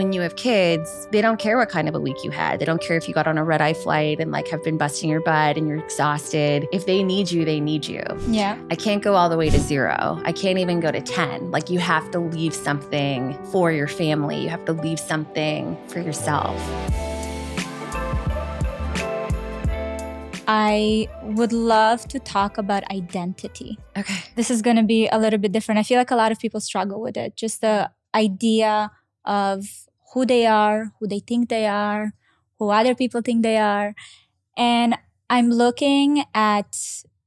When you have kids, they don't care what kind of a week you had. They don't care if you got on a red eye flight and like have been busting your butt and you're exhausted. If they need you, they need you. Yeah. I can't go all the way to zero. I can't even go to 10. Like you have to leave something for your family, you have to leave something for yourself. I would love to talk about identity. Okay. This is going to be a little bit different. I feel like a lot of people struggle with it. Just the idea of who they are, who they think they are, who other people think they are. And I'm looking at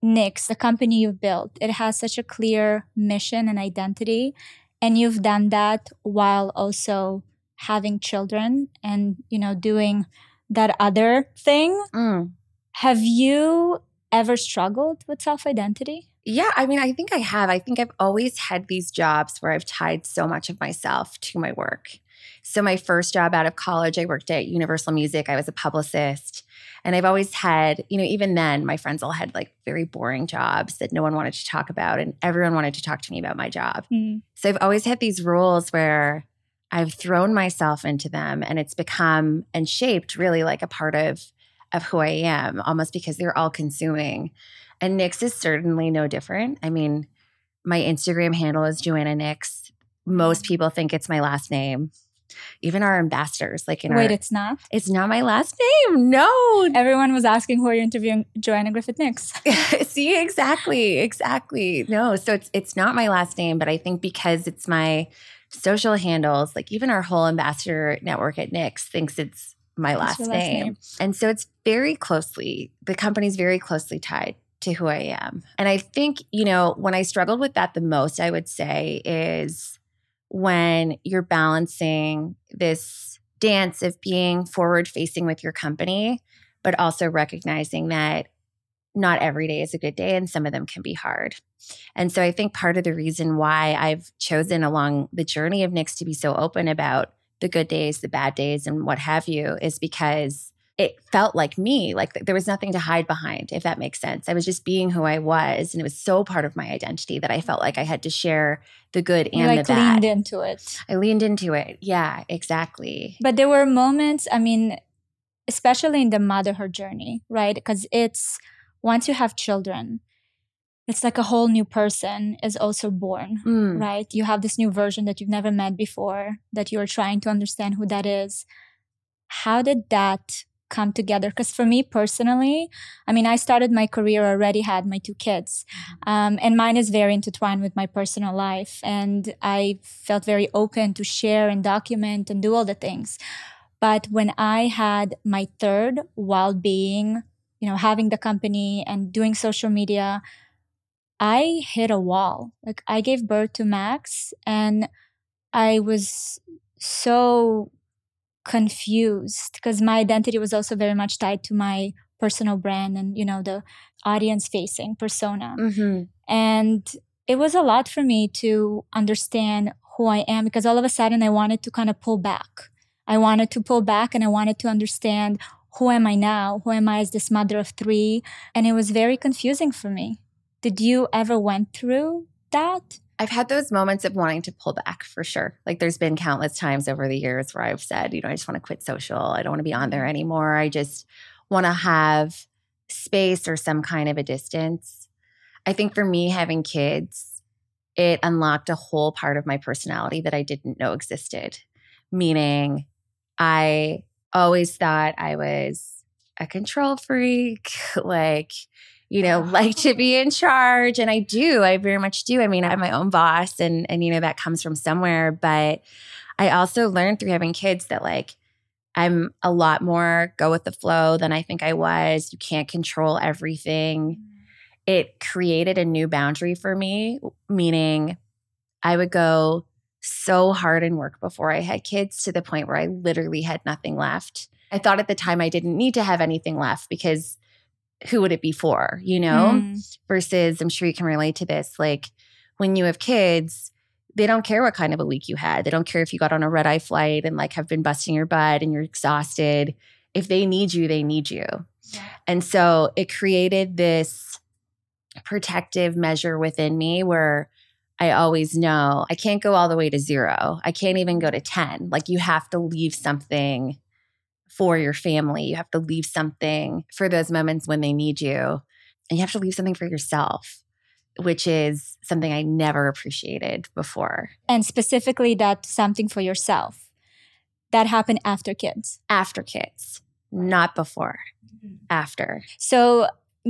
Knix, the company you've built. It has such a clear mission and identity. And you've done that while also having children and, you know, doing that other thing. Mm. Have you ever struggled with self identity? Yeah, I mean, I think I have. I think I've always had these jobs where I've tied so much of myself to my work. So, my first job out of college, I worked at Universal Music. I was a publicist. And I've always had, you know, even then, my friends all had like very boring jobs that no one wanted to talk about. And everyone wanted to talk to me about my job. Mm. So, I've always had these rules where I've thrown myself into them and it's become and shaped really like a part of of who I am, almost because they're all consuming. And Knix is certainly no different. I mean, my Instagram handle is Joanna Knix. Most people think it's my last name. Even our ambassadors, like in Wait, our, it's not? it's not my last name. No. Everyone was asking who are you interviewing Joanna Griffith Knix. See, exactly, exactly. No, so it's it's not my last name, but I think because it's my social handles, like even our whole ambassador network at Knix thinks it's my last, last name. name. And so it's very closely, the company's very closely tied to who I am. And I think, you know, when I struggled with that the most, I would say is when you're balancing this dance of being forward facing with your company, but also recognizing that not every day is a good day and some of them can be hard. And so I think part of the reason why I've chosen along the journey of Knix to be so open about the good days, the bad days, and what have you is because it felt like me, like there was nothing to hide behind, if that makes sense. I was just being who I was. And it was so part of my identity that I felt like I had to share the good and you like the bad. I leaned into it. I leaned into it. Yeah, exactly. But there were moments, I mean, especially in the motherhood journey, right? Because it's once you have children, it's like a whole new person is also born, Mm. right? You have this new version that you've never met before, that you're trying to understand who that is. How did that come together? Because for me personally, I mean, I started my career already, had my two kids, um, and mine is very intertwined with my personal life. And I felt very open to share and document and do all the things. But when I had my third, while being, you know, having the company and doing social media, I hit a wall. Like I gave birth to Max and I was so confused because my identity was also very much tied to my personal brand and, you know, the audience facing persona. Mhm. And it was a lot for me to understand who I am because all of a sudden I wanted to kind of pull back. I wanted to pull back and I wanted to understand who am I now? Who am I as this mother of three? And it was very confusing for me. Did you ever went through that? I've had those moments of wanting to pull back for sure. Like there's been countless times over the years where I've said, you know, I just want to quit social. I don't want to be on there anymore. I just want to have space or some kind of a distance. I think for me, having kids, it unlocked a whole part of my personality that I didn't know existed. Meaning, I always thought I was a control freak. like, you know, like to be in charge. And I do, I very much do. I mean, I'm my own boss and and you know, that comes from somewhere. But I also learned through having kids that like I'm a lot more go with the flow than I think I was. You can't control everything. Mm-hmm. It created a new boundary for me, meaning I would go so hard in work before I had kids to the point where I literally had nothing left. I thought at the time I didn't need to have anything left because who would it be for, you know? Mm. Versus, I'm sure you can relate to this. Like when you have kids, they don't care what kind of a week you had. They don't care if you got on a red eye flight and like have been busting your butt and you're exhausted. If they need you, they need you. And so it created this protective measure within me where I always know I can't go all the way to zero. I can't even go to 10. Like you have to leave something for your family. You have to leave something for those moments when they need you. And you have to leave something for yourself, which is something I never appreciated before. And specifically, that something for yourself that happened after kids. After kids, not before, mm-hmm. after. So,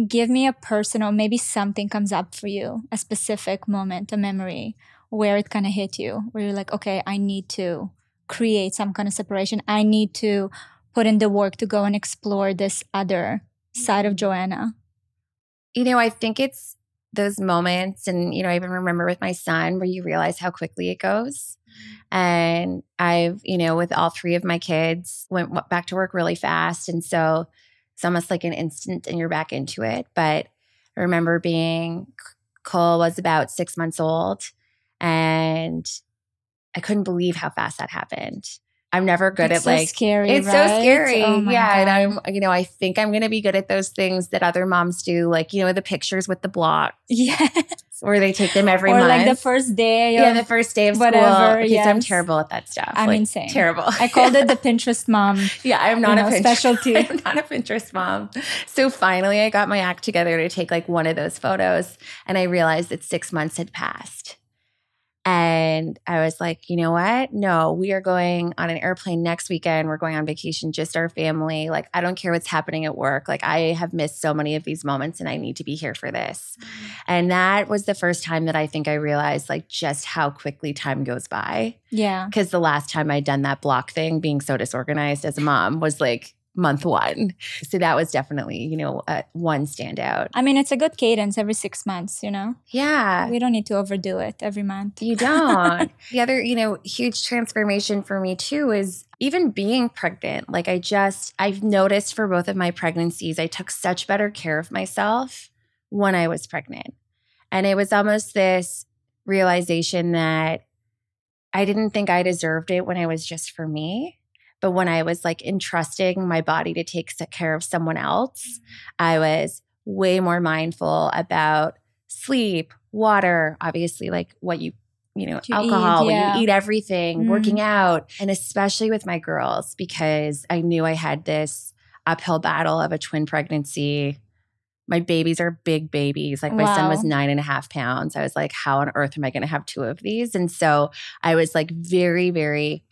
give me a personal, maybe something comes up for you, a specific moment, a memory where it kind of hit you, where you're like, okay, I need to create some kind of separation. I need to put in the work to go and explore this other side of mm-hmm. Joanna. You know, I think it's those moments, and, you know, I even remember with my son where you realize how quickly it goes. And I've, you know, with all three of my kids, went back to work really fast. And so it's almost like an instant and you're back into it. But I remember being, Cole was about six months old and I couldn't believe how fast that happened. I'm never good It's at so like, scary. it's so right? scary. Oh my yeah. God. And I'm, you know, I think I'm going to be good at those things that other moms do, like, you know, the pictures with the blocks yeah. or they take them every or month. like the first day. yeah, the first day of school. whatever, Okay, so I'm terrible at that stuff. I'm like, insane. Terrible. I called it the Pinterest mom. Yeah, I'm not you a know, Pinterest specialty. I'm not a Pinterest mom. So finally, I got my act together to take like one of those photos, and I realized that six months had passed. And I was like, you know what? No, we are going on an airplane next weekend. We're going on vacation, just our family. Like, I don't care what's happening at work. Like, I have missed so many of these moments, and I need to be here for this. Mm-hmm. And that was the first time that I think I realized, like, just how quickly time goes by Yeah. because the last time I'd done that block thing, being so disorganized as a mom, was like month one. So that was definitely, you know, uh, one standout. I mean, it's a good cadence every six months, you know? Yeah. We don't need to overdo it every month. You don't. the other, you know, huge transformation for me too is even being pregnant. Like I just, I've noticed for both of my pregnancies, I took such better care of myself when I was pregnant. And it was almost this realization that I didn't think I deserved it when I was just for me. But when I was like entrusting my body to take care of someone else, I was way more mindful about sleep, water, obviously, like what you, you know, you eat, alcohol, when you eat everything, Mm. working out, and especially with my girls, because I knew I had this uphill battle of a twin pregnancy. My babies are big babies. Like my son was nine and a half pounds. I was like, how on earth am I going to have two of these? And so I was like very, very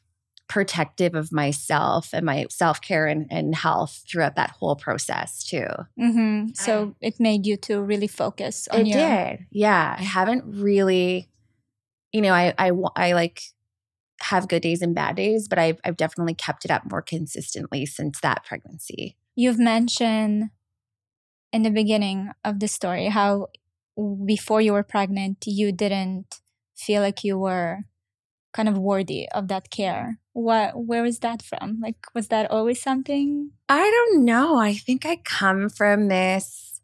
protective of myself and my self care and, and health throughout that whole process too. hmm So it made you to really focus on It your. did. Yeah. I haven't really, you know, I, I, I like have good days and bad days, but I've, I've definitely kept it up more consistently since that pregnancy. You've mentioned in the beginning of the story how before you were pregnant, you didn't feel like you were kind of worthy of that care. What, where is that from? Like, was that always something? I don't know. I think I come from this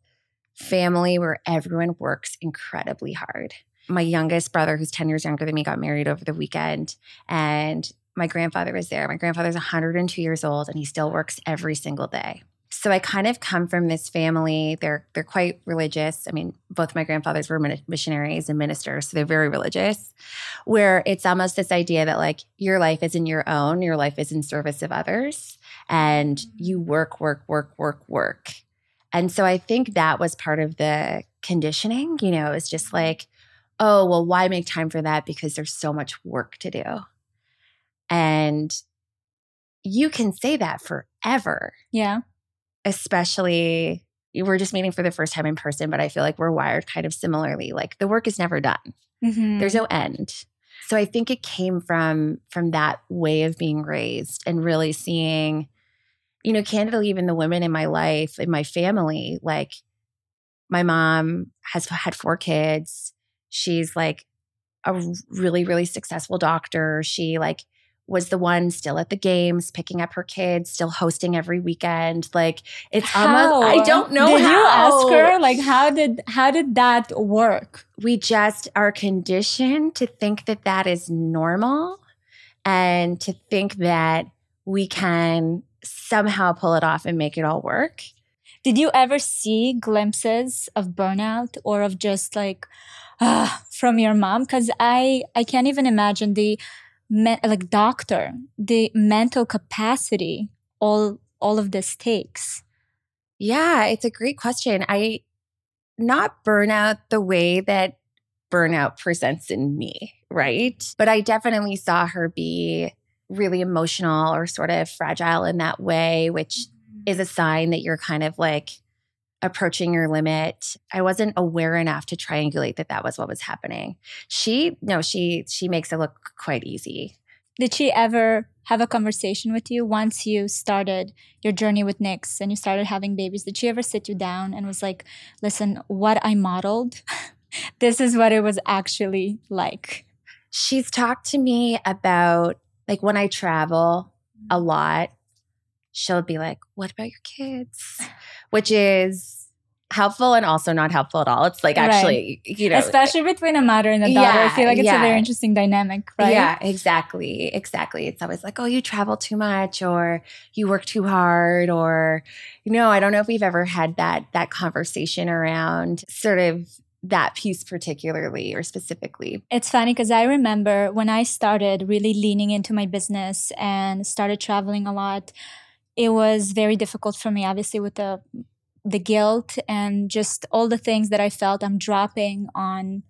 family where everyone works incredibly hard. My youngest brother, who's 10 years younger than me, got married over the weekend. And my grandfather was there. My grandfather's 102 years old and he still works every single day. So I kind of come from this family. They're they're quite religious. I mean, both my grandfathers were missionaries and ministers, so they're very religious. Where it's almost this idea that like your life isn't your own, your life is in service of others, and you work, work, work, work, work. And so I think that was part of the conditioning. You know, it's just like, oh well, why make time for that because there's so much work to do, and you can say that forever Yeah. Especially we're just meeting for the first time in person, but I feel like we're wired kind of similarly. Like the work is never done. Mhm. There's no end. So I think it came from from that way of being raised and really seeing, you know, candidly, even the women in my life, in my family, like my mom has had four kids. She's like a really, really successful doctor. She like was the one still at the games, picking up her kids, still hosting every weekend. Like it's almost I don't know Did you ask her like how did how did that work? we just are conditioned to think that that is normal and to think that we can somehow pull it off and make it all work. Did you ever see glimpses of burnout or of just like ah, from your mom? Because I I can't even imagine the me- like doctor the mental capacity all all of this takes. Yeah, it's a great question. I not burnout the way that burnout presents in me, right? But I definitely saw her be really emotional or sort of fragile in that way, which mm-hmm. is a sign that you're kind of like approaching your limit. I wasn't aware enough to triangulate that that was what was happening. She no, she she makes it look quite easy. Did she ever have a conversation with you once you started your journey with Knix and you started having babies? Did she ever sit you down and was like, listen, what I modeled, this is what it was actually like? She's talked to me about like when I travel a lot, she'll be like, What about your kids? Which is helpful and also not helpful at all. It's like Right. actually, you know, Especially between a mother and a daughter. I feel like it's a very interesting dynamic, right? Yeah, exactly. Exactly. It's always like, oh, you travel too much or you work too hard or you know, I don't know if we've ever had that that conversation around sort of that piece particularly or specifically. It's funny because I remember when I started really leaning into my business and started traveling a lot, it was very difficult for me, obviously, with the the guilt and just all the things that I felt I'm dropping on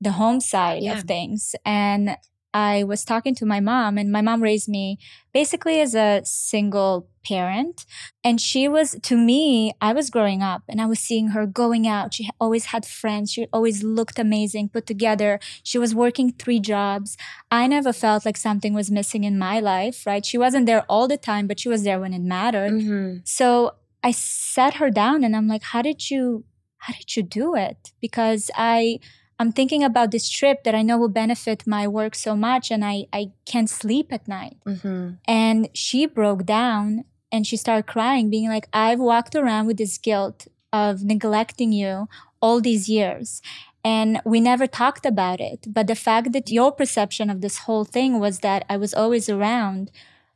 the home side Yeah. of things. And I was talking to my mom, and my mom raised me basically as a single parent. And she was, to me, I was growing up and I was seeing her going out. She always had friends. She always looked amazing, put together. She was working three jobs. I never felt like something was missing in my life, right? She wasn't there all the time, but she was there when it mattered. Mm-hmm. So I sat her down and I'm like, how did you, how did you do it? Because I, I'm thinking about this trip that I know will benefit my work so much and I, I can't sleep at night. Mm-hmm. And she broke down and she started crying, being like, I've walked around with this guilt of neglecting you all these years. And we never talked about it. But the fact that your perception of this whole thing was that I was always around,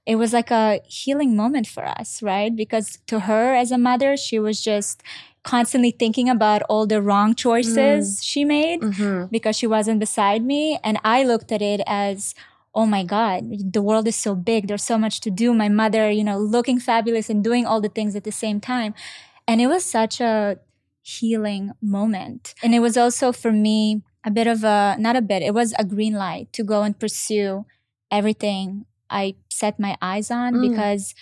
it was like a healing moment for us, right? Because to her as a mother, she was just constantly thinking about all the wrong choices she made Mm-hmm. because she wasn't beside me. And I looked at it as, oh my God, the world is so big. There's so much to do. My mother, you know, looking fabulous and doing all the things at the same time. And it was such a healing moment. And it was also for me a bit of a, not a bit, it was a green light to go and pursue everything I set my eyes on Mm. because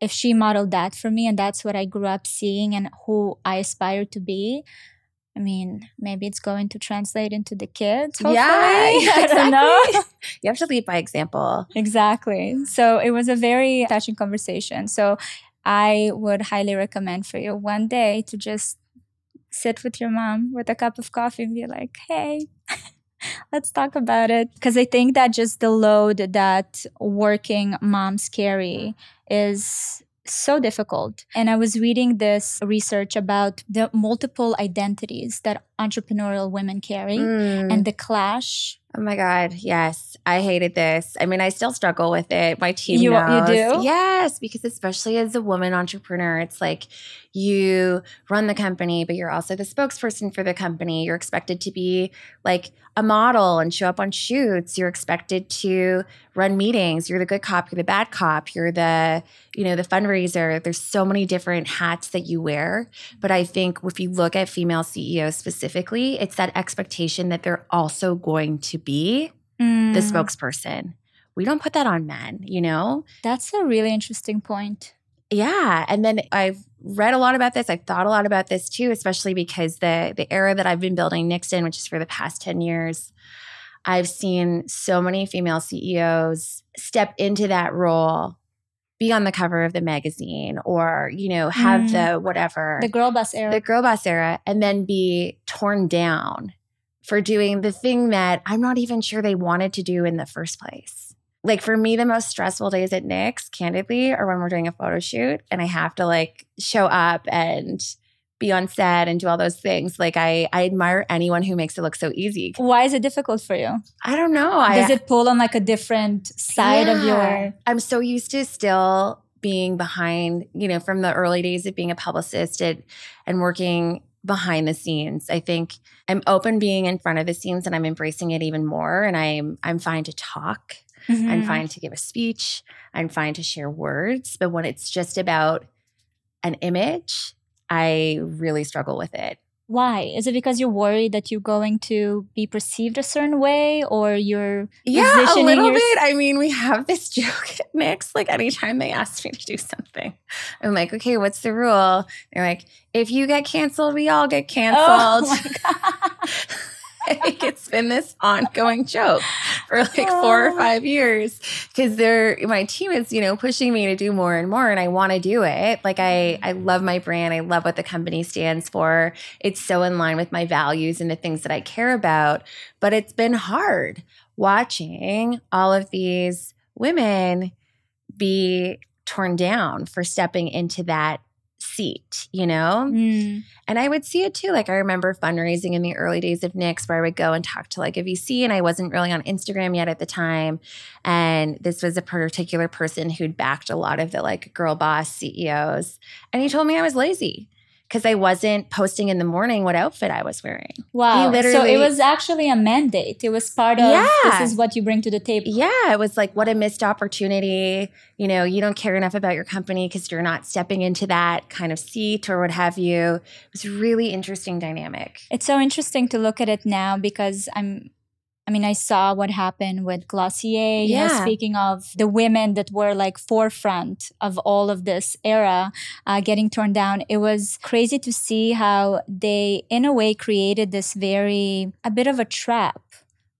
if she modeled that for me and that's what I grew up seeing and who I aspire to be, I mean, maybe it's going to translate into the kids. Hopefully. Yeah, I don't know. You have to lead by example. Exactly. So it was a very touching conversation. So I would highly recommend for you one day to just sit with your mom with a cup of coffee and be like, hey, let's talk about it. Because I think that just the load that working moms carry is so difficult. And I was reading this research about the multiple identities that entrepreneurial women carry Mm. and the clash Oh my God. Yes. I hated this. I mean, I still struggle with it. My team You- you do? Yes. Because especially as a woman entrepreneur, it's like you run the company, but you're also the spokesperson for the company. You're expected to be like a model and show up on shoots. You're expected to run meetings. You're the good cop. You're the bad cop. You're the, you know, the fundraiser. There's so many different hats that you wear. But I think if you look at female CEOs specifically, it's that expectation that they're also going to be the Mm. spokesperson. We don't put that on men, you know? That's a really interesting point. Yeah. And then I've read a lot about this. I've thought a lot about this too, especially because the the era that I've been building Nixon, which is for the past 10 years, I've seen so many female CEOs step into that role, be on the cover of the magazine or, you know, have Mm. the whatever, The girl boss era. the girl boss era, and then be torn down for doing the thing that I'm not even sure they wanted to do in the first place. Like for me, the most stressful days at Knix, candidly, are when we're doing a photo shoot and I have to like show up and be on set and do all those things. Like I, I admire anyone who makes it look so easy. Why is it difficult for you? I don't know. I, Does it pull on like a different side of Yeah. your I'm so used to still being behind, you know, from the early days of being a publicist at, and working behind the scenes. I think I'm open being in front of the scenes and I'm embracing it even more. And I'm I'm fine to talk. I'm Mhm. fine to give a speech. I'm fine to share words. But when it's just about an image, I really struggle with it. Why? Is it because you're worried that you're going to be perceived a certain way or you're Yeah, a little yours- bit. I mean, we have this joke at Knix. Like anytime they ask me to do something, I'm like, okay, what's the rule? They're like, if you get canceled, we all get oh canceled. Oh my God. I think it's been this ongoing joke for like four or five years because they're my team is you know pushing me to do more and more, and I want to do it. Like I mm-hmm. I love my brand, I love what the company stands for. It's so in line with my values and the things that I care about. But it's been hard watching all of these women be torn down for stepping into that seat, you know? Mm. And I would see it too. Like I remember fundraising in the early days of Knix where I would go and talk to like a VC and I wasn't really on Instagram yet at the time. And this was a particular person who'd backed a lot of the like girl boss CEOs. And he told me I was lazy because I wasn't posting in the morning what outfit I was wearing. Wow. so it was actually a mandate. It was part of Yeah. this is what you bring to the table. Yeah, it was like what a missed opportunity. You know, you don't care enough about your company because you're not stepping into that kind of seat or what have you. It was a really interesting dynamic. It's so interesting to look at it now because I'm I mean, I saw what happened with Glossier. You know, Yeah. speaking of the women that were like forefront of all of this era uh, getting torn down, it was crazy to see how they, in a way, created this very a bit of a trap,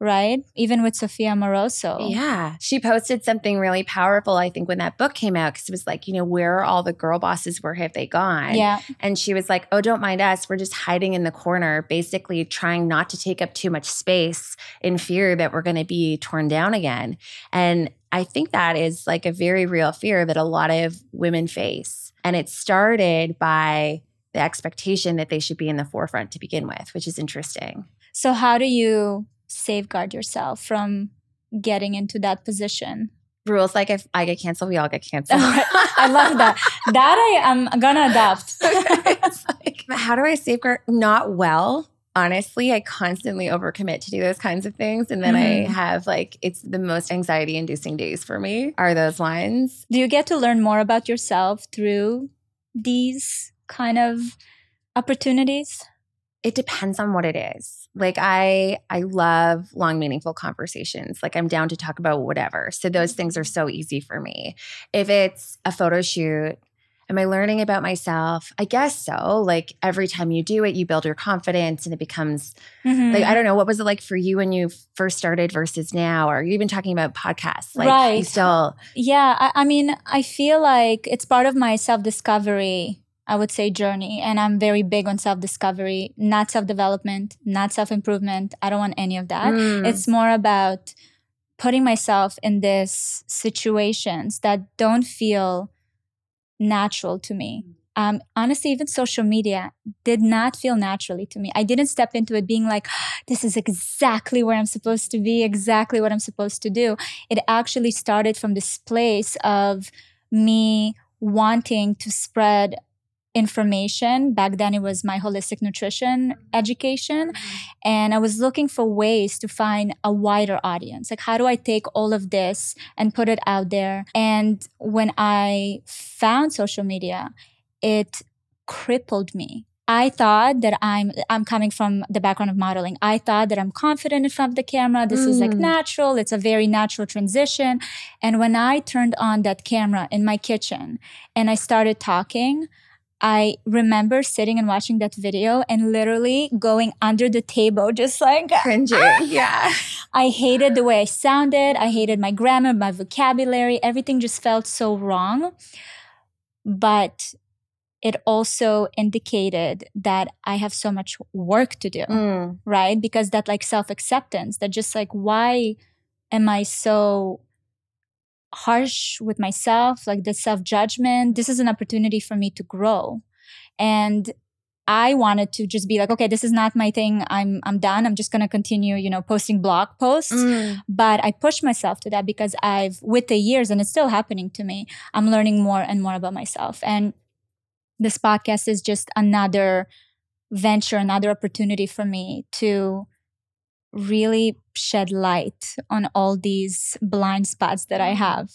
right? Even with Sophia Amoruso. Yeah. She posted something really powerful, I think, when that book came out, because it was like, you know, where are all the girl bosses? Where have they gone? Yeah. And she was like, oh, don't mind us. We're just hiding in the corner, basically trying not to take up too much space in fear that we're going to be torn down again. And I think that is like a very real fear that a lot of women face. And it started by the expectation that they should be in the forefront to begin with, which is interesting. So, how do you safeguard yourself from getting into that position? Rules like if I get canceled, we all get canceled. I love that. That I am gonna adopt. it's like, how do I safeguard? Not well. Honestly, I constantly overcommit to do those kinds of things. And then I Mhm. have like, it's the most anxiety inducing days for me are those ones. Do you get to learn more about yourself through these kind of opportunities? It depends on what it is. Like I I love long meaningful conversations. Like I'm down to talk about whatever. So those things are so easy for me. If it's a photo shoot, am I learning about myself? I guess so. Like every time you do it, you build your confidence and it becomes Mhm. Like, I don't know, what was it like for you when you first started versus now? Or you even talking about podcasts? Like, you Right. still, Yeah, I, I mean, I feel like it's part of my self discovery, I would say, journey. And I'm very big on self discovery, not self development, not self improvement. I don't want any of that. Mm. It's more about putting myself in these situations that don't feel natural to me. Um, honestly, even social media did not feel naturally to me. I didn't step into it being like, this is exactly where I'm supposed to be, exactly what I'm supposed to do. It actually started from this place of me wanting to spread information. Back then, it was my holistic nutrition education. And I was looking for ways to find a wider audience. Like, how do I take all of this and put it out there? And when I found social media, it crippled me. I thought that I'm I'm coming from the background of modeling. I thought that I'm confident in front of the camera. This is like Mm. natural. It's a very natural transition. And when I turned on that camera in my kitchen and I started talking, I remember sitting and watching that video and literally going under the table, just like Cringing. yeah. I hated the way I sounded. I hated my grammar, my vocabulary. Everything just felt so wrong. But it also indicated that I have so much work to do, Mm. right? Because that like self acceptance, that just like, why am I so harsh with myself? Like the self judgment. This is an opportunity for me to grow. And I wanted to just be like, okay, this is not my thing. I'm I'm done. I'm just gonna continue, you know, posting blog posts. Mm. But I pushed myself to that because I've with the years, and it's still happening to me, I'm learning more and more about myself. And this podcast is just another venture, another opportunity for me to really shed light on all these blind spots that I have.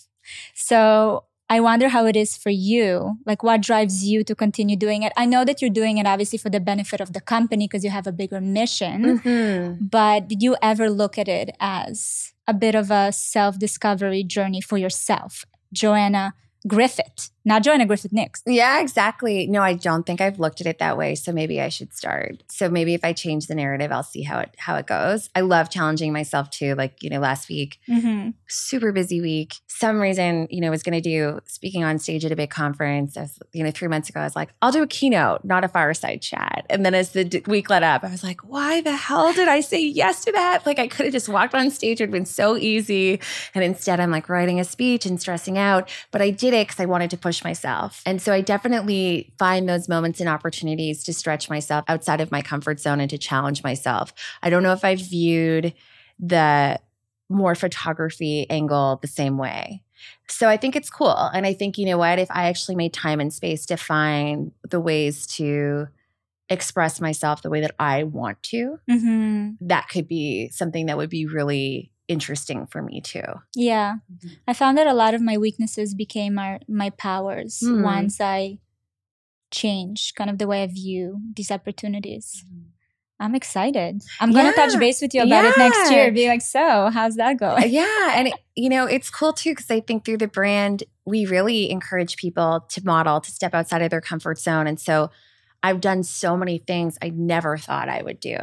So I wonder how it is for you. Like, what drives you to continue doing it? I know that you're doing it obviously for the benefit of the company because you have a bigger mission. Mhm. But did you ever look at it as a bit of a self discovery journey for yourself? Joanna Griffith, not Joanna Griffith Knix. Yeah, exactly. No, I don't think I've looked at it that way. So maybe I should start. So maybe if I change the narrative, I'll see how it how it goes. I love challenging myself too. Like, you know, last week, Mm-hmm. super busy week. Some reason, you know, was gonna do speaking on stage at a big conference. I was, you know, three months ago, I was like, I'll do a keynote, not a fireside chat. And then as the d- week led up, I was like, why the hell did I say yes to that? Like I could have just walked on stage, it'd been so easy. And instead I'm like writing a speech and stressing out. But I did it because I wanted to push myself. And so I definitely find those moments and opportunities to stretch myself outside of my comfort zone and to challenge myself. I don't know if I've viewed the more photography angle the same way. So I think it's cool. And I think, you know what, if I actually made time and space to find the ways to express myself the way that I want to, Mm-hmm. that could be something that would be really interesting for me too. Yeah. Mm-hmm. I found that a lot of my weaknesses became my, my powers Hmm. once I changed kind of the way I view these opportunities. Mm-hmm. I'm excited. I'm going to touch base with you about it next year. Be like, so how's that going? Uh, yeah. And, it, you know, it's cool too, because I think through the brand, we really encourage people to model, to step outside of their comfort zone. And so I've done so many things I never thought I would do.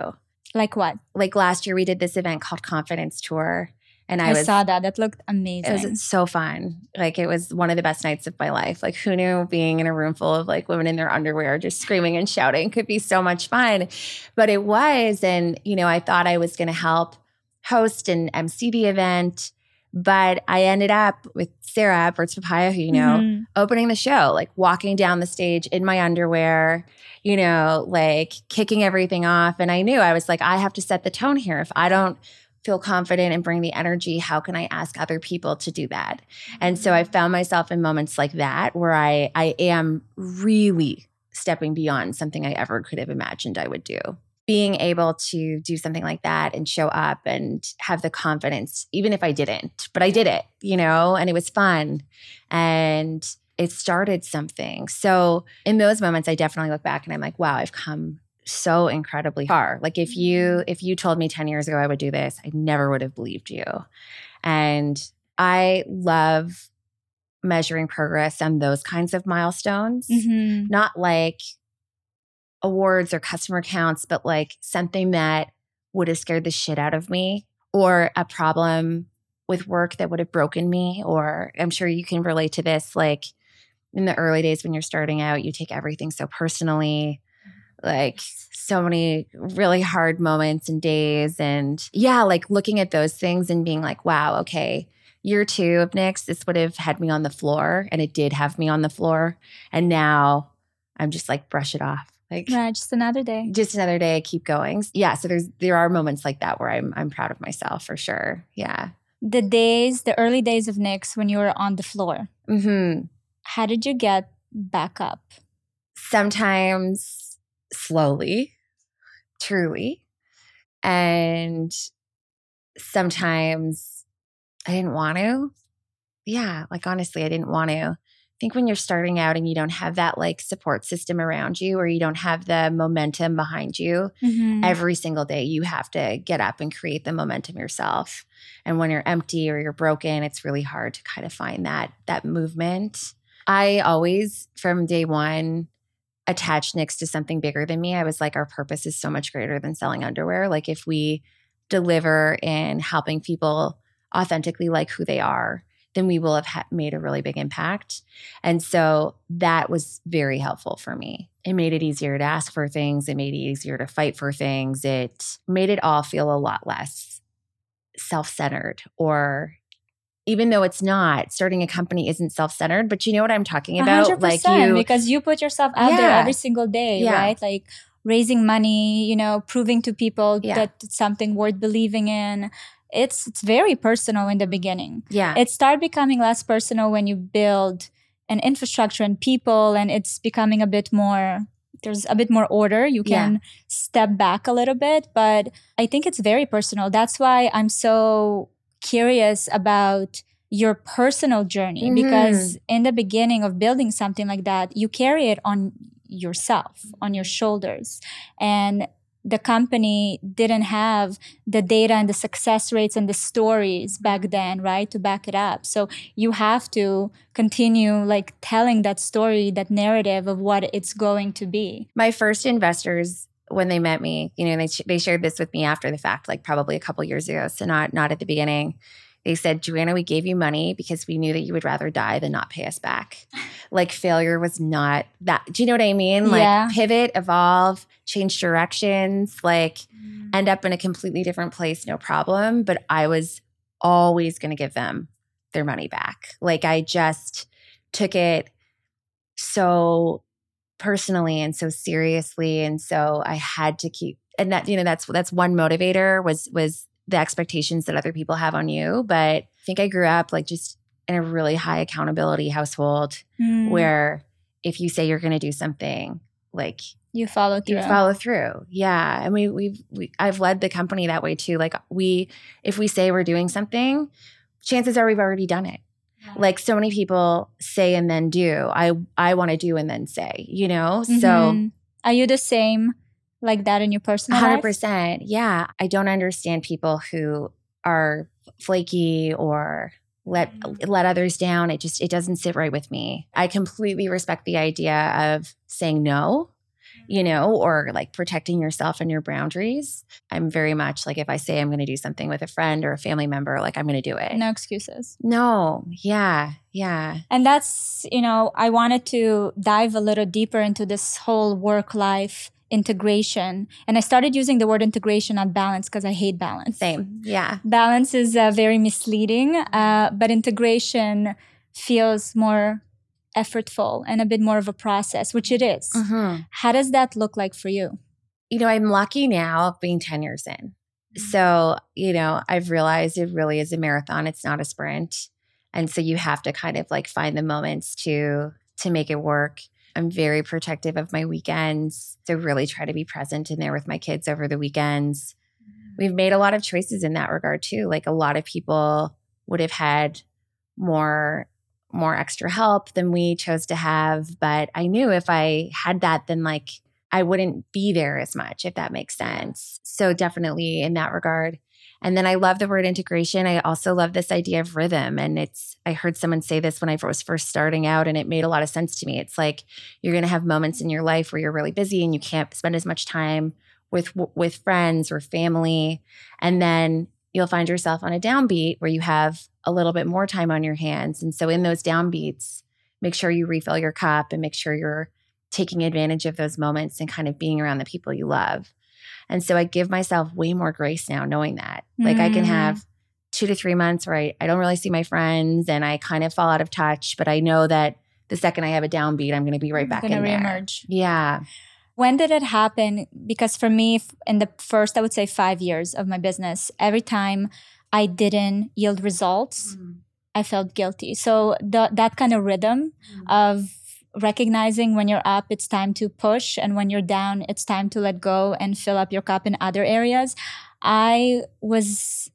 Like what? Like last year, we did this event called Confidence Tour. And I, I, was saw that. That looked amazing. It was so fun. Like it was one of the best nights of my life. Like who knew being in a room full of like women in their underwear just screaming and shouting could be so much fun. But it was and you know, I thought I was going to help host an MC the event, but I ended up with Sarah Bert's Papaya who you know, Mhm. opening the show, like walking down the stage in my underwear, you know, like kicking everything off. And I knew I was like, I have to set the tone here. If I don't feel confident and bring the energy, how can I ask other people to do that? And so I found myself in moments like that where I I am really stepping beyond something I ever could have imagined I would do. Being able to do something like that and show up and have the confidence, even if I didn't, but I did it, you know, and it was fun. And it started something. So in those moments, I definitely look back and I'm like, wow, I've come so incredibly far. Like if you if you told me 10 years ago I would do this, I never would have believed you. And I love measuring progress on those kinds of milestones. Mhm. Not like awards or customer counts, but like something that would have scared the shit out of me or a problem with work that would have broken me or I'm sure you can relate to this like in the early days when you're starting out, you take everything so personally like so many really hard moments and days. And yeah, like looking at those things and being like, wow, okay, year two of Knix, this would have had me on the floor. And it did have me on the floor. And now I'm just like, brush it off. Like Right, just another day. just another day, I keep going. Yeah. So there's there are moments like that where I'm I'm proud of myself for sure. Yeah. The days, the early days of Knix when you were on the floor, Mm-hmm. how did you get back up? sometimes slowly, truly. And sometimes I didn't want to. Yeah, like honestly, I didn't want to think when you're starting out and you don't have that like support system around you or you don't have the momentum behind you, Mhm. every single day you have to get up and create the momentum yourself. And when you're empty or you're broken, it's really hard to kind of find that that movement. I always from day 1 attached Knix to something bigger than me. I was like our purpose is so much greater than selling underwear. Like if we deliver in helping people authentically like who they are, then we will have ha- made a really big impact. And so that was very helpful for me. It made it easier to ask for things, it made it easier to fight for things. It made it all feel a lot less self centered or even though it's not, starting a company isn't self centered, but you know what I'm talking about? 100%, Like you, because you put yourself out there every single day, Yeah. right? Like raising money, you know, proving to people Yeah. that it's something worth believing in. It's it's very personal in the beginning. yeah. It started becoming less personal when you build an infrastructure and people and it's becoming a bit more there's a bit more order. You Yeah. can step back a little bit, but I think it's very personal. That's why I'm so curious about your personal journey Mhm. because in the beginning of building something like that, you carry it on yourself, on your shoulders. And the company didn't have the data and the success rates and the stories back then, right, to back it up. So you have to continue like telling that story, that narrative of what it's going to be. my first investors when they met me you know they, they shared this with me after the fact like probably a couple years ago so not not at the beginning they said joanna we gave you money because we knew that you would rather die than not pay us back. Like failure was not that do you know what i mean? Like Yeah. pivot evolve change directions like mm. end up in a completely different place no problem. But i was always going to give them their money back. Like i just took it so personally and so seriously and so i had to keep and that you know that's that's one motivator was was the expectations that other people have on you but i think i grew up like just in a really high accountability household Mm, where if you say you're going to do something like you follow through. you follow through. Yeah and we we've we, i've led the company that way too. Like we if we say we're doing something chances are we've already done it. Like so many people say and then do. I i want to do and then say you know? So Mhm. are you the same like that in your personal life? 100% yeah. I don't understand people who are flaky or let mm-hmm. let others down. It just it doesn't sit right with me. I completely respect the idea of saying no mm-hmm. you know or like protecting yourself and your boundaries. I'm very much like if i say i'm going to do something with a friend or a family member like i'm going to do it. No excuses. no. Yeah. Yeah. And that's, you know, I wanted to dive a little deeper into this whole work life integration. And I started using the word integration, not balance, because I hate balance. same yeah Balance is uh, very misleading, uh, but integration feels more effortful and a bit more of a process, which it is. Mhm. How does that look like for you? you know, I'm lucky now being 10 years in. So, you know, I've realized it really is a marathon. It's not a sprint. And so you have to kind of like find the moments to to make it work. I'm very protective of my weekends. So really try to be present in there with my kids over the weekends. Mm-hmm. We've made a lot of choices in that regard too. Like a lot of people would have had more more extra help than we chose to have, but I knew if I had that then like I wouldn't be there as much, if that makes sense. So, definitely in that regard. And then I love the word integration. I also love this idea of rhythm. And it's, I heard someone say this when I was first starting out, and it made a lot of sense to me. It's like you're going to have moments in your life where you're really busy and you can't spend as much time with with friends or family and then you'll find yourself on a downbeat where you have a little bit more time on your hands and so in those downbeats make sure you refill your cup and make sure you're taking advantage of those moments and kind of being around the people you love. And so I give myself way more grace now knowing that. Like I can Mm. have two to three months where I, I don't really see my friends and I kind of fall out of touch, but I know that the second I have a downbeat, I'm going to be right back in there. Yeah. When did it happen? Because for me, in the first, I would say five years of my business, every time I didn't yield results, I felt guilty. So the, that kind of rhythm of recognizing when you're up, it's time to push, and when you're down, it's time to let go and fill up your cup in other areas. I was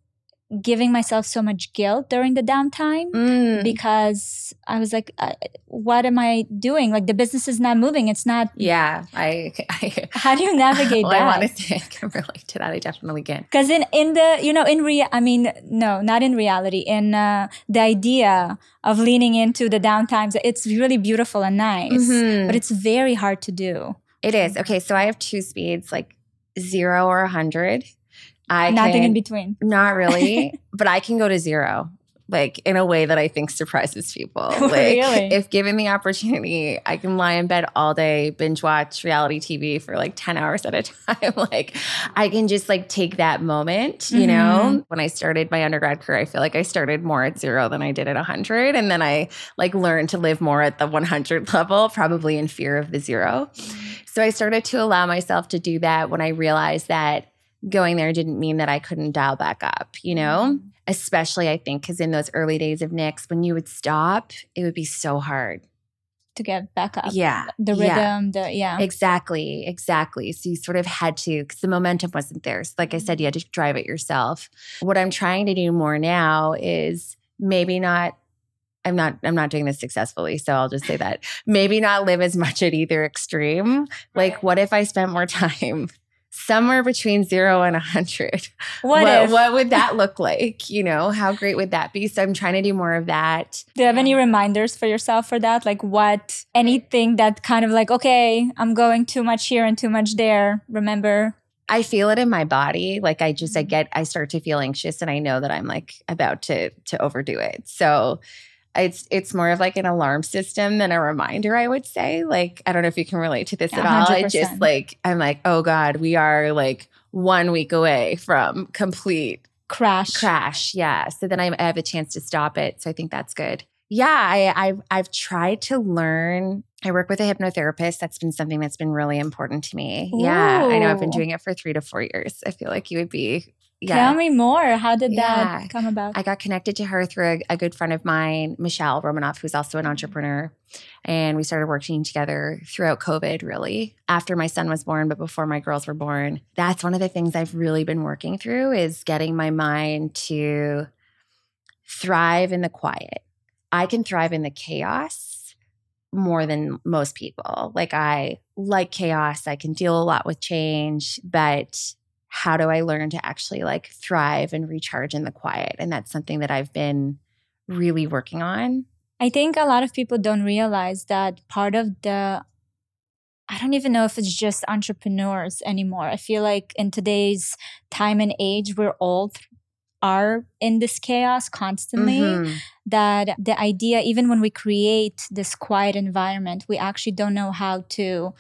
giving myself so much guilt during the downtime Mm. because I was like, uh, what am I doing? Like the business is not moving. It's not. yeah, I, I How do you navigate well, I that? want to say I can relate to that. I definitely can. Because in in the you know in real, I mean no not in reality in uh, the idea of leaning into the downtimes it's really beautiful and nice Mhm. but it's very hard to do It is okay. So I have two speeds, like zero or a hundred. I nothing can, in between Not really, but I can go to zero, like in a way that I think surprises people. Like, Really? if given the opportunity, I can lie in bed all day, binge watch reality TV for like 10 hours at a time. like, I can just like take that moment, you know? Mm-hmm. When I started my undergrad career, I feel like I started more at zero than I did at 100. And then I like learned to live more at the 100 level, probably in fear of the zero. Mm. So I started to allow myself to do that when I realized that going there didn't mean that I couldn't dial back up, you know? Mm-hmm. Especially, I think, because in those early days of Knix, when you would stop, it would be so hard. to get back up Yeah. the yeah. rhythm the yeah Exactly, exactly. So you sort of had to, because the momentum wasn't there. So like I said, mm-hmm. you had to drive it yourself. What I'm trying to do more now is maybe not. I'm not. I'm not doing this successfully, so I'll just say that maybe not live as much at either extreme. Like, what if I spent more time somewhere between zero and a hundred? what, what, if what would that look like? You know, how great would that be? So I'm trying to do more of that. do you have any reminders for yourself for that like what anything that kind of like okay i'm going too much here and too much there remember I feel it in my body. Like I just I mm-hmm. get I start to feel anxious and I know that I'm like about to to overdo it. So it's it's more of like an alarm system than a reminder, I would say. Like I don't know if you can relate to this at all. It just 100%. like I'm like, oh God, we are like one week away from complete crash crash. Yeah. So then I I have a chance to stop it. So I think that's good. Yeah, I, I've I've tried to learn. I work with a hypnotherapist. That's been something that's been really important to me. Yeah, I know. I've been doing it for three to four years. I feel like you would be. Yeah, tell me more how did Yeah. that come about I got connected to her through a, a good friend of mine, Michelle Romanoff, who's also an mm-hmm. entrepreneur. And we started working together throughout COVID, really, after my son was born, but before my girls were born. That's one of the things I've really been working through is getting my mind to thrive in the quiet. I can thrive in the chaos more than most people. Like I like chaos. I can deal a lot with change, but how do I learn to actually like thrive and recharge in the quiet? And that's something that I've been really working on. I think a lot of people don't realize that part of the I don't even know if it's just entrepreneurs anymore. I feel like in today's time and age, we're all th- are in this chaos constantly. Mhm. That the idea, even when we create this quiet environment, we actually don't know how to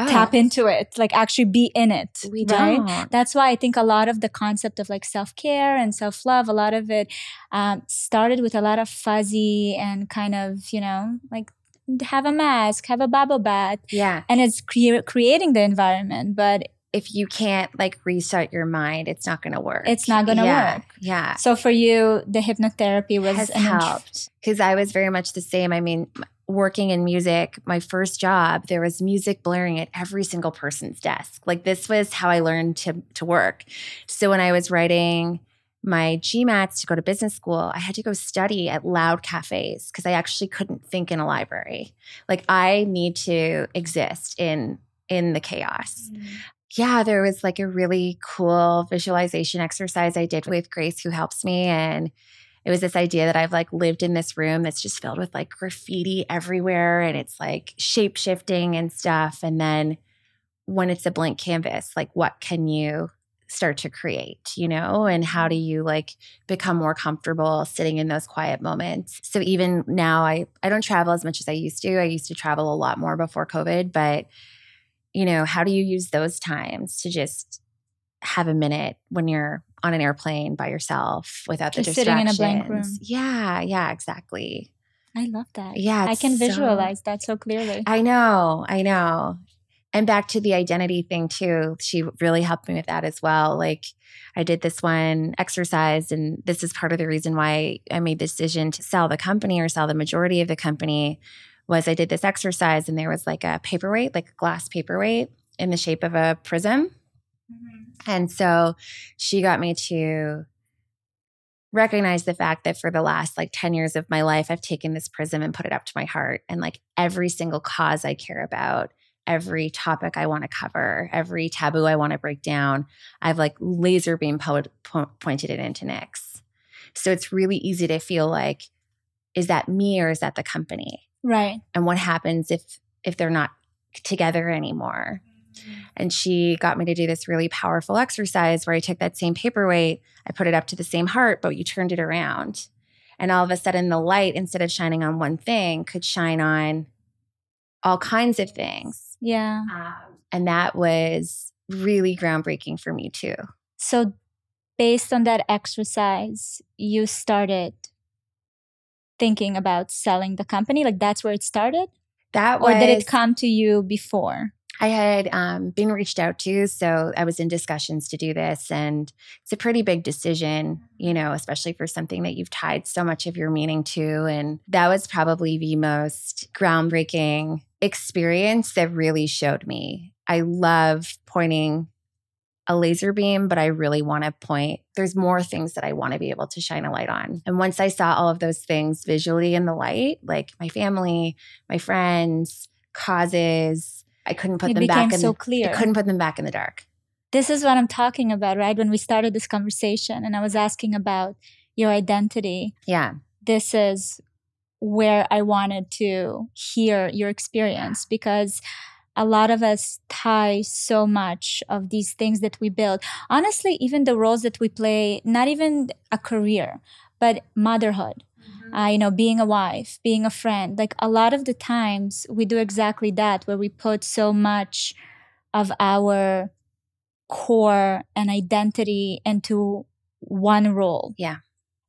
Oh, tap into it, like actually be in it. We right? don't. that's why I think a lot of the concept of like self care and self love, a lot of it um, started with a lot of fuzzy and kind of, you know, like have a mask, have a bubble bath, Yeah. and it's crea- creating the environment. But If you can't like reset your mind, it's not going to work. It's not gonna Yeah. work. Yeah. so for you, the hypnotherapy was has helped because I was very much the same. I mean, working in music, my first job, there was music blaring at every single person's desk. Like this was how I learned to to work. So when I was writing my GMATs to go to business school, I had to go study at loud cafes because I actually couldn't think in a library. Like I need to exist in in the chaos. Mm-hmm. Yeah, there was like a really cool visualization exercise I did with Grace, who helps me. And it was this idea that I've like lived in this room that's just filled with like graffiti everywhere and it's like shape shifting and stuff. And then when it's a blank canvas, like what can you start to create, you know? And how do you like become more comfortable sitting in those quiet moments? So even now I I don't travel as much as I used to. I used to travel a lot more before COVID, but you know, how do you use those times to just have a minute when you're on an airplane by yourself without the Just sitting in a blank distractions? room. Yeah, yeah, exactly. I love that. Yeah, I can so- visualize that so clearly. I know, I know. And back to the identity thing too. She really helped me with that as well. Like I did this one exercise and this is part of the reason why I made the decision to sell the company or sell the majority of the company was I did this exercise and there was like a paperweight, like a glass paperweight in the shape of a prism. Mm-hmm. And so she got me to recognize the fact that for the last like 10 years of my life, I've taken this prism and put it up to my heart. And like every single cause I care about, every topic I want to cover, every taboo I want to break down, I've like laser beam po- po- pointed it into Knix. So it's really easy to feel like, is that me or is that the company? Right. And what happens if if they're not together anymore? And she got me to do this really powerful exercise where I took that same paperweight, I put it up to the same heart, but you turned it around. And all of a sudden, the light, instead of shining on one thing, could shine on all kinds of things. Yeah. Um, and that was really groundbreaking for me, too. So, based on that exercise, you started thinking about selling the company? Like, that's where it started? That Or did it come to you before? I had um, been reached out to, so I was in discussions to do this, and it's a pretty big decision, you know, especially for something that you've tied so much of your meaning to. And that was probably the most groundbreaking experience that really showed me. I love pointing a laser beam, but I really want to point. There's more things that I want to be able to shine a light on. And once I saw all of those things visually in the light, like my family, my friends, causes, I couldn't put it them back in so clear. I couldn't put them back in the dark. this is what I'm talking about, right? When we started this conversation and I was asking about your identity, Yeah. this is where I wanted to hear your experience because a lot of us tie so much of these things that we build. Honestly, even the roles that we play, not even a career, but motherhood. Uh, you know, being a wife, being a friend. Like a lot of the times we do exactly that, where we put so much of our core and identity into one role. Yeah.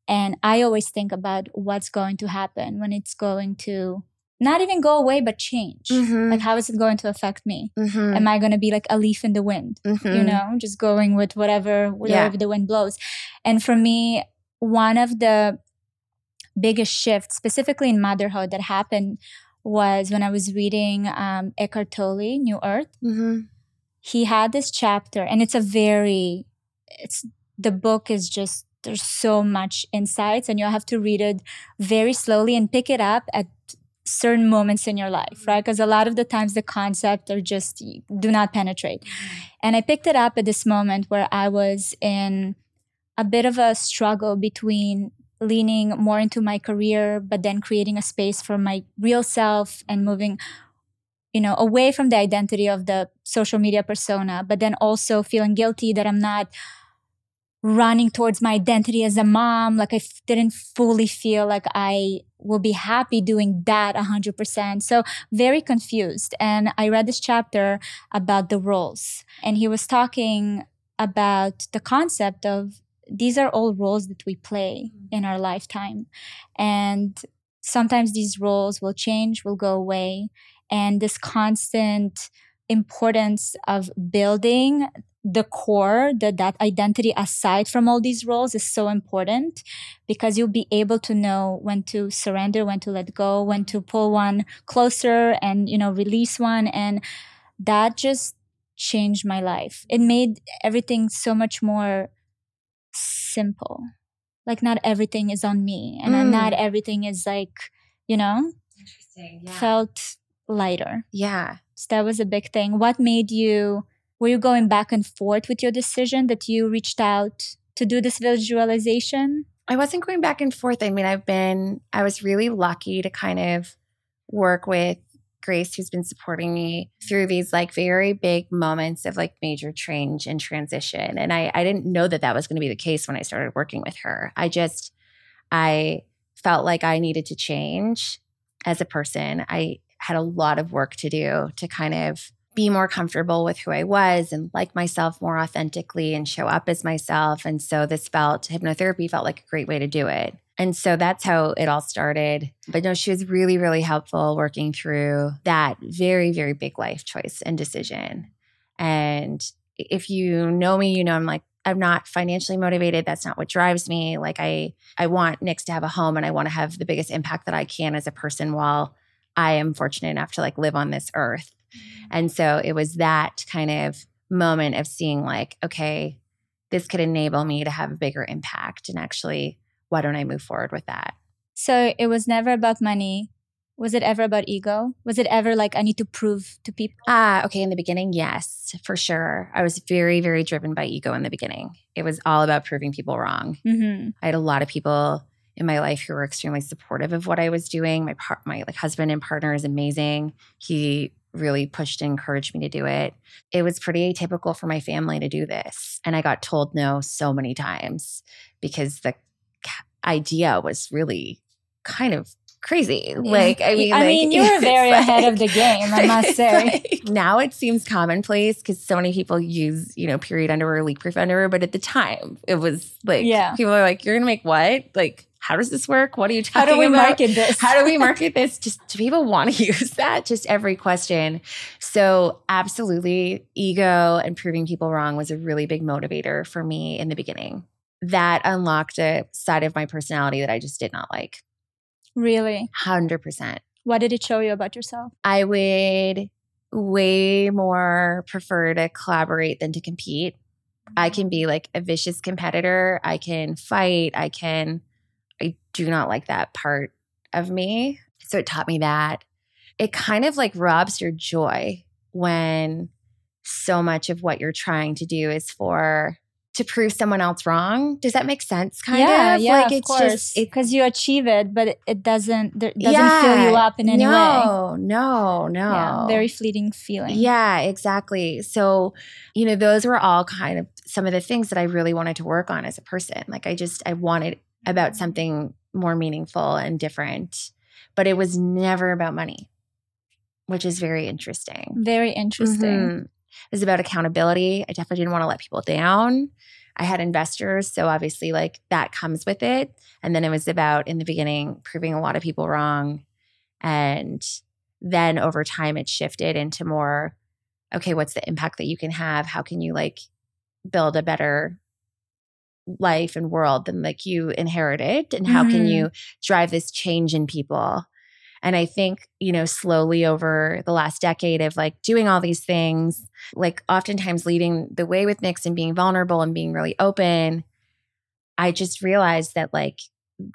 And I always think about what's going to happen when it's going to not even go away, but change. Mhm. Like, how is it going to affect me? Mhm. Am I going to be like a leaf in the wind? you Mhm. know, just going with whatever wherever the wind blows. And for me, one of the biggest shift, specifically in motherhood, that happened was when I was reading um, Eckhart Tolle, New Earth. Mhm. He had this chapter, and it's a very, it's the book is just there's so much insights, and you'll have to read it very slowly and pick it up at certain moments in your life, right? Because a lot of the times the concept are just do not penetrate. And I picked it up at this moment where I was in a bit of a struggle between leaning more into my career, but then creating a space for my real self and moving, you know, away from the identity of the social media persona, but then also feeling guilty that I'm not running towards my identity as a mom. Like I f- didn't fully feel like I will be happy doing that 100%. So very confused. And I read this chapter about the roles. And he was talking about the concept of these are all roles that we play mm-hmm. in our lifetime. And sometimes these roles will change, will go away. And this constant importance of building the core, the, that identity aside from all these roles is so important because you'll be able to know when to surrender, when to let go, when to pull one closer and, you know, release one. And that just changed my life. It made everything so much more simple. Like not everything is on me and Mm. not everything is like, you know, Interesting. Yeah. felt lighter. Yeah. So that was a big thing. What made you, were you going back and forth with your decision that you reached out to do this visualization? I wasn't going back and forth. I mean, I've been, I was really lucky to kind of work with Grace, who's been supporting me through these like very big moments of like major change and transition. And I, I didn't know that that was going to be the case when I started working with her. I just, I felt like I needed to change as a person. I had a lot of work to do to kind of be more comfortable with who I was and like myself more authentically and show up as myself. And so this felt, hypnotherapy felt like a great way to do it. And so that's how it all started. But no, she was really, really helpful working through that very, very big life choice and decision. And if you know me, you know I'm like, I'm not financially motivated. That's not what drives me. Like I I want Knix to have a home and I want to have the biggest impact that I can as a person while I am fortunate enough to like live on this earth. And so it was that kind of moment of seeing like, okay, this could enable me to have a bigger impact and actually why don't I move forward with that? So it was never about money. Was it ever about ego? Was it ever like I need to prove to people? Ah, okay. In the beginning, yes, for sure. I was very, very driven by ego in the beginning. It was all about proving people wrong. Mm-hmm. I had a lot of people in my life who were extremely supportive of what I was doing. My par- my like husband and partner is amazing. He really pushed and encouraged me to do it. It was pretty atypical for my family to do this, and I got told no so many times because the idea was really kind of crazy. Like, I mean, I like, mean, you were very like, ahead of the game, I must say. like, now it seems commonplace because so many people use, you know, period underwear, leak proof underwear. But at the time, it was like, Yeah. people are like, you're going to make what? Like, how does this work? What are you talking? about? How do we about? market this? How do we market this? Just do people want to use that? Just every question. So, absolutely, ego and proving people wrong was a really big motivator for me in the beginning. That unlocked a side of my personality that I just did not like. Really? 100%. What did it show you about yourself? I would way more prefer to collaborate than to compete. I mm-hmm. can be like a vicious competitor. I can fight. I can, I do not like that part of me. So it taught me that. It kind of like robs your joy when so much of what you're trying to do is for to prove someone else wrong. Does that make sense? Kind yeah, of yeah, like of it's course. just because you achieve it, but it, it doesn't there- doesn't fill you up in any way. no, No, no, Yeah, very fleeting feeling. Yeah, exactly. So, you know, those were all kind of some of the things that I really wanted to work on as a person. Like I just I wanted about something more meaningful and different, but it was never about money, which is very interesting. Very interesting. Mhm. It was about accountability. I definitely didn't want to let people down. I had investors, so obviously like that comes with it. And then it was about in the beginning proving a lot of people wrong and then over time it shifted into more okay, what's the impact that you can have? How can you like build a better life and world than like you inherited and how can Mhm. you drive this change in people? And I think, you know, slowly over the last decade of like doing all these things, like oftentimes leading the way with Knix and being vulnerable and being really open, I just realized that like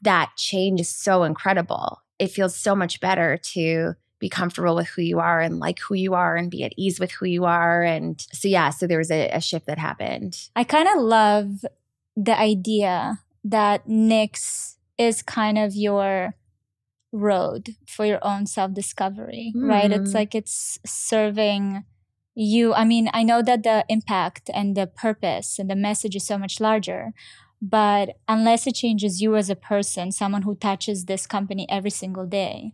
that change is so incredible. It feels so much better to be comfortable with who you are and like who you are and be at ease with who you are. And so, yeah, so there was a, a shift that happened. I kind of love the idea that Knix is kind of your road for your own self discovery, right? It's Mm. like it's serving you. I mean, I know that the impact and the purpose and the message is so much larger, but unless it changes you as a person, someone who touches this company every single day,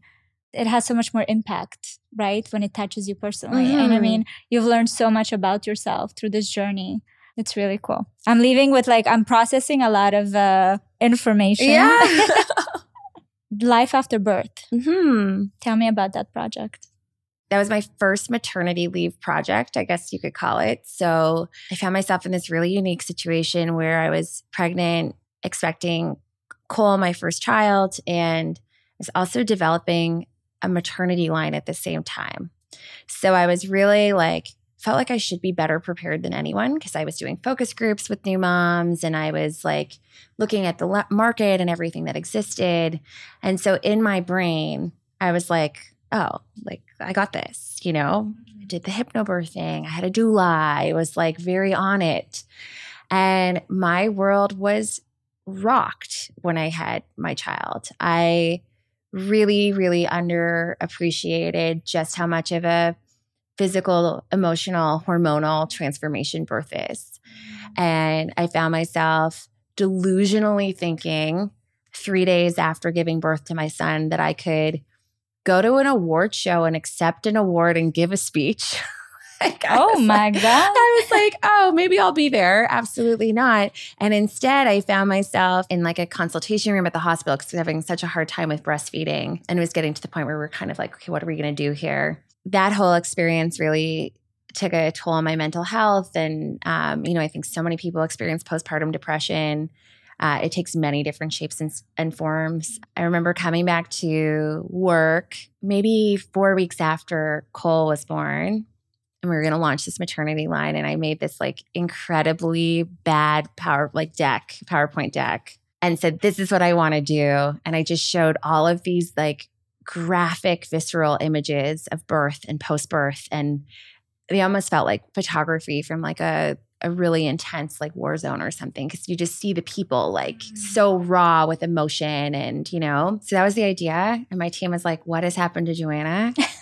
it has so much more impact, right? When it touches you personally. And I Mhm. mean, you've learned so much about yourself through this journey. It's really cool. I'm leaving with like, I'm processing a lot of uh, information. Life after birth. hmm Tell me about that project. That was my first maternity leave project, I guess you could call it. So I found myself in this really unique situation where I was pregnant, expecting Cole, my first child, and I was also developing a maternity line at the same time. So I was really like, felt like I should be better prepared than anyone because I was doing focus groups with new moms and I was like looking at the market and everything that existed. And so in my brain, I was like, oh, like I got this, you know? I did the hypnobirthing. I had a doula. I was like very on it. And my world was rocked when I had my child. I really, really underappreciated just how much of a physical, emotional, hormonal transformation birth is. And I found myself delusionally thinking three days after giving birth to my son that I could go to an award show and accept an award and give a speech. Like, Oh my like- God. I was like, oh, maybe I'll be there. Absolutely not. And instead, I found myself in like a consultation room at the hospital because I was having such a hard time with breastfeeding. And it was getting to the point where we are kind of like, okay, what are we going to do here? That whole experience really took a toll on my mental health. And, um, you know, I think so many people experience postpartum depression. Uh, it takes many different shapes and, and forms. I remember coming back to work maybe four weeks after Cole was born and we were going to launch this maternity line and i made this like incredibly bad power like deck powerpoint deck and said, This is what I want to do. And I just showed all of these like graphic, visceral images of birth and post birth. And they almost felt like photography from like a a really intense like war zone or something because you just see the people like mm. so raw with emotion and you know so that was the idea and my team was like what has happened to joanna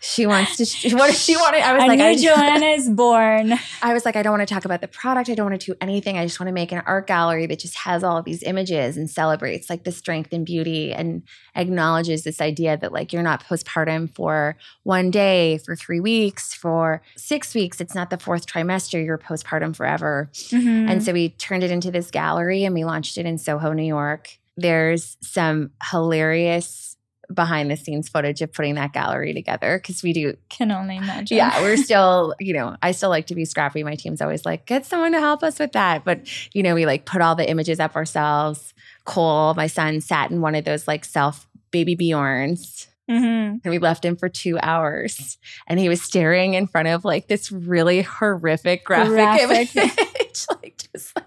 she wants to. She, what does she want? I was I like, I, Joanna is born. I was like, I don't want to talk about the product. I don't want to do anything. I just want to make an art gallery that just has all of these images and celebrates like the strength and beauty and acknowledges this idea that like you're not postpartum for one day, for three weeks, for six weeks. It's not the fourth trimester. You're postpartum forever. Mm-hmm. And so we turned it into this gallery and we launched it in Soho, New York. There's some hilarious behind the scenes footage of putting that gallery together because we do can only imagine. Yeah, we're still, you know, I still like to be scrappy. My team's always like, get someone to help us with that. But, you know, we like put all the images up ourselves. Cole, my son, sat in one of those like self baby Bjorns. Mm-hmm. And we left him for two hours. And he was staring in front of like this really horrific graphic, graphic. image. like, just like,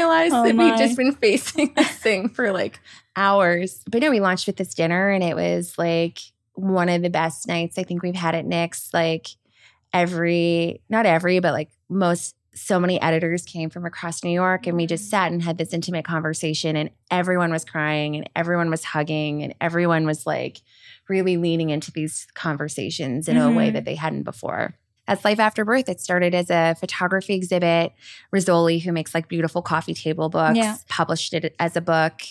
realize oh that my. we'd just been facing this thing for like hours. But no, we launched with this dinner and it was like one of the best nights I think we've had at Knix. Like every, not every, but like most, so many editors came from across New York and we just mm. sat and had this intimate conversation and everyone was crying and everyone was hugging and everyone was like really leaning into these conversations in mm-hmm. a way mm-hmm. that they hadn't before. As Life After Birth, it started as a photography exhibit. Rizzoli, who makes like beautiful coffee table books, yeah. published it as a book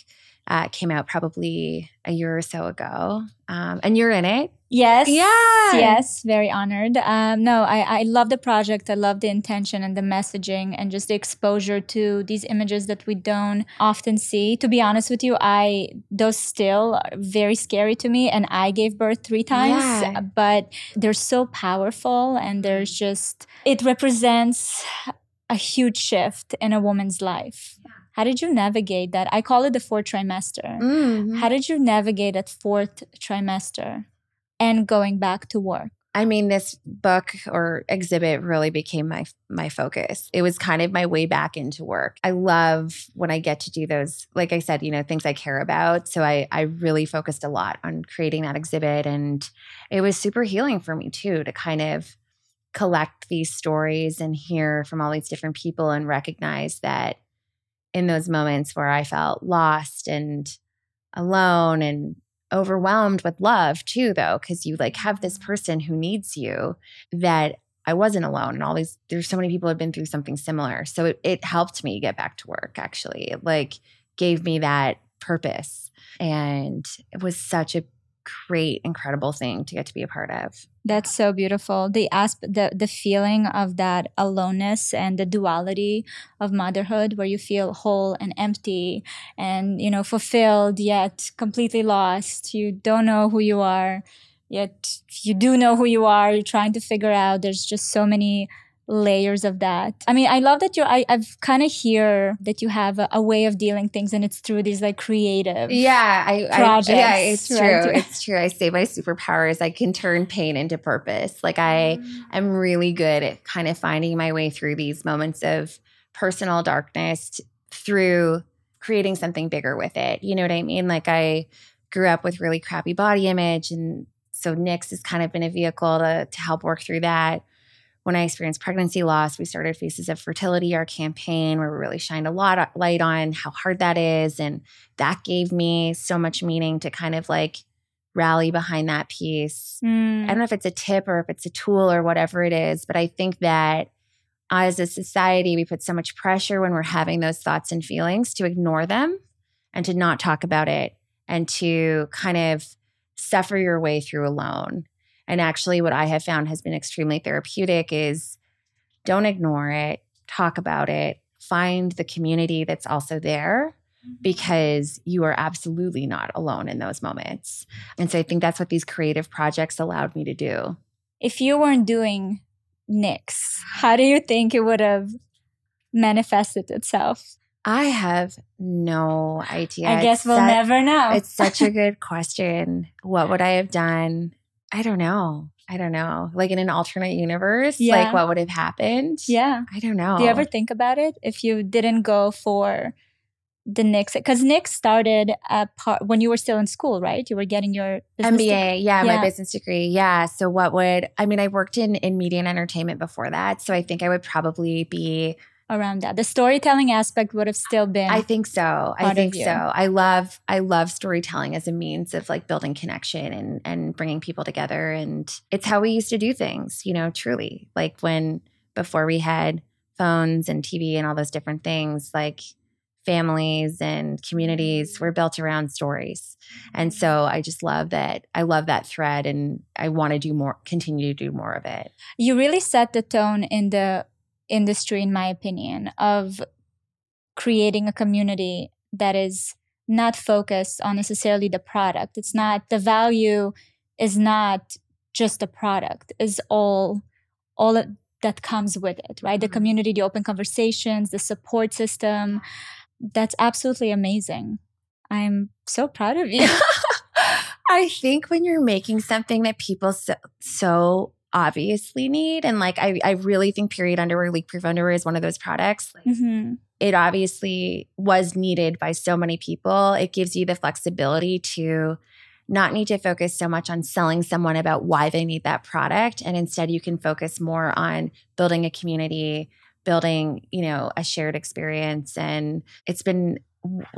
uh, came out probably a year or so ago. Um, and you're in it. Yes. Yeah. Yes. Very honored. Um, no, I, I love the project. I love the intention and the messaging and just the exposure to these images that we don't often see. To be honest with you, I those still are very scary to me. And I gave birth three times, yeah. but they're so powerful and there's just it represents a huge shift in a woman's life. How did you navigate that? I call it the fourth trimester. Mm-hmm. How did you navigate that fourth trimester and going back to work? I mean, this book or exhibit really became my my focus. It was kind of my way back into work. I love when I get to do those, like I said, you know, things I care about. So I I really focused a lot on creating that exhibit, and it was super healing for me too to kind of collect these stories and hear from all these different people and recognize that in those moments where I felt lost and alone and overwhelmed with love too though because you like have this mm-hmm. person who needs you that I wasn't alone and all these there's so many people have been through something similar. So it, it helped me get back to work actually. It like gave me that purpose and it was such a great, incredible thing to get to be a part of. That's so beautiful. The asp- the the feeling of that aloneness and the duality of motherhood where you feel whole and empty and you know fulfilled yet completely lost. You don't know who you are, yet you do know who you are. You're trying to figure out there's just so many layers of that. I mean, I love that you I, I've kind of hear that you have a, a, way of dealing things and it's through these like creative yeah I, projects. I, yeah, it's right? true. It's true. I say my superpower is I can turn pain into purpose. Like I mm. am really good at kind of finding my way through these moments of personal darkness through creating something bigger with it. You know what I mean? Like I grew up with really crappy body image and so Knix has kind of been a vehicle to to help work through that when I experienced pregnancy loss, we started Faces of Fertility, our campaign, where we really shined a lot of light on how hard that is. And that gave me so much meaning to kind of like rally behind that piece. Mm. I don't know if it's a tip or if it's a tool or whatever it is, but I think that as a society, we put so much pressure when we're having those thoughts and feelings to ignore them and to not talk about it and to kind of suffer your way through alone. And actually, what I have found has been extremely therapeutic is don't ignore it, talk about it, find the community that's also there mm-hmm. because you are absolutely not alone in those moments. And so I think that's what these creative projects allowed me to do. If you weren't doing Knix, how do you think it would have manifested itself? I have no idea. I guess it's we'll never know. it's such a good question. What would I have done? I don't know. I don't know. Like in an alternate universe, yeah. like what would have happened? Yeah. I don't know. Do you ever think about it? If you didn't go for the Knix because Knix started a part when you were still in school, right? You were getting your MBA, degree. yeah, Yeah. my business degree. Yeah. So what would I mean, I worked in in media and entertainment before that. So I think I would probably be around that. The storytelling aspect would have still been. I think so. I think so. I love I love storytelling as a means of like building connection and and bringing people together and it's how we used to do things, you know, truly. Like when before we had phones and TV and all those different things, like families and communities were built around stories. And so I just love that I love that thread and I want to do more continue to do more of it. you really set the tone in the industry, in my opinion, of creating a community that is not focused on necessarily the product. It's not the value is not just the product, is all all that comes with it, right? The Mhm. community, the open conversations, the support system. That's absolutely amazing. I'm so proud of you. I think when you're making something that people so, so obviously need, and like I, I really think period underwear, leak proof underwear is one of those products. Like, Mhm. It obviously was needed by so many people. It gives you the flexibility to not need to focus so much on selling someone about why they need that product. And instead, you can focus more on building a community, building, you know, a shared experience. And it's been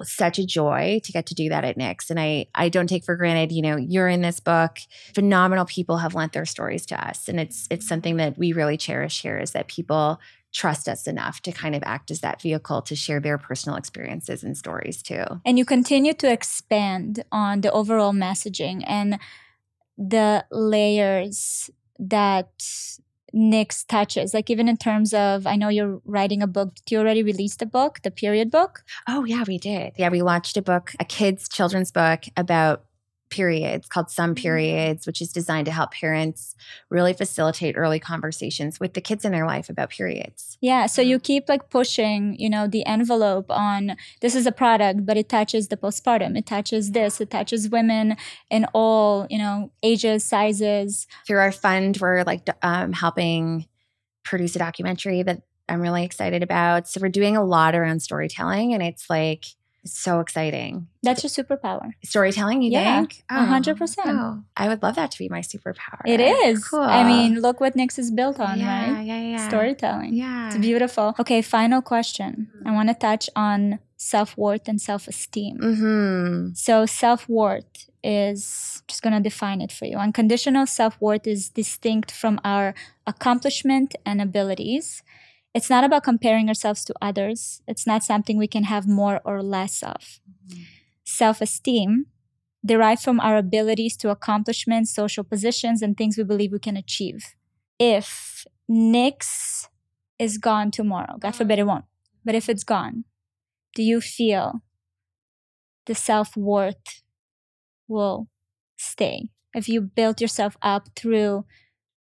such a joy to get to do that at Knix. And I, I don't take for granted, you know, you're in this book. Phenomenal people have lent their stories to us. And it's it's something that we really cherish here is that people trust us enough to kind of act as that vehicle to share their personal experiences and stories too. and you continue to expand on the overall messaging and the layers that Knix touches. Like even in terms of, I know you're writing a book. You already release the book, the period book? Oh yeah, we did. Yeah, we launched a book, a kids children's book about periods called Some Periods, which is designed to help parents really facilitate early conversations with the kids in their life about periods. Yeah. So you keep like pushing, you know, the envelope on this is a product, but it touches the postpartum. It touches this. It touches women in all, you know, ages, sizes. Through our fund, we're like um, helping produce a documentary that I'm really excited about. So we're doing a lot around storytelling, and it's like so exciting. That's your superpower. Storytelling, you Yeah, think? a hundred percent. Oh, I would love that to be my superpower. It is. Cool. I mean, look what Knix is built on, yeah, right? Yeah, yeah. Storytelling. Yeah. It's beautiful. Okay, final question. I want to touch on self worth and self esteem. Mm-hmm. So, self worth is just going to define it for you. Unconditional self worth is distinct from our accomplishment and abilities. It's not about comparing ourselves to others, it's not something we can have more or less of. Mm-hmm. Self esteem derived from our abilities to accomplishments, social positions, and things we believe we can achieve. If Knix is gone tomorrow, God forbid it won't, but if it's gone, do you feel the self worth will stay? If you built yourself up through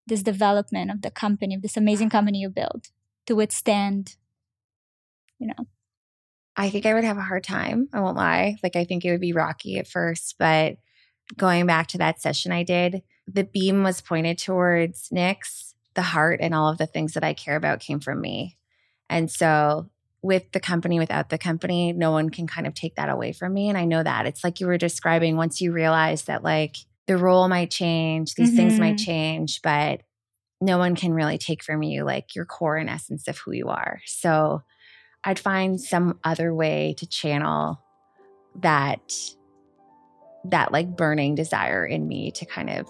this development of the company, of this amazing company you built to withstand, you know, I think I would have a hard time. I won't lie. Like, I think it would be rocky at first, but going back to that session I did, the beam was pointed towards Knix, The heart and all of the things that I care about came from me. And so, with the company, without the company, no one can kind of take that away from me. And I know that. It's like you were describing once you realize that, like, the role might change, these things might Mhm. change, but no one can really take from you, like, your core and essence of who you are. So, I'd find some other way to channel that that like burning desire in me to kind of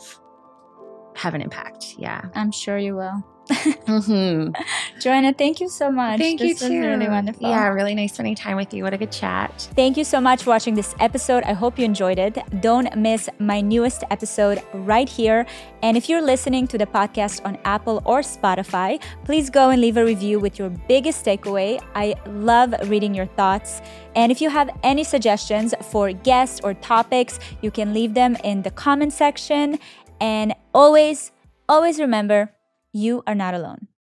have an impact. Yeah. I'm sure you will. Mm-hmm. Joanna, thank you so much. Thank this you too. really wonderful. Yeah, really nice spending time with you. What a good chat. Thank you so much for watching this episode. I hope you enjoyed it. Don't miss my newest episode right here. And if you're listening to the podcast on Apple or Spotify, please go and leave a review with your biggest takeaway. I love reading your thoughts. And if you have any suggestions for guests or topics, you can leave them in the comment section. And always, always remember you are not alone.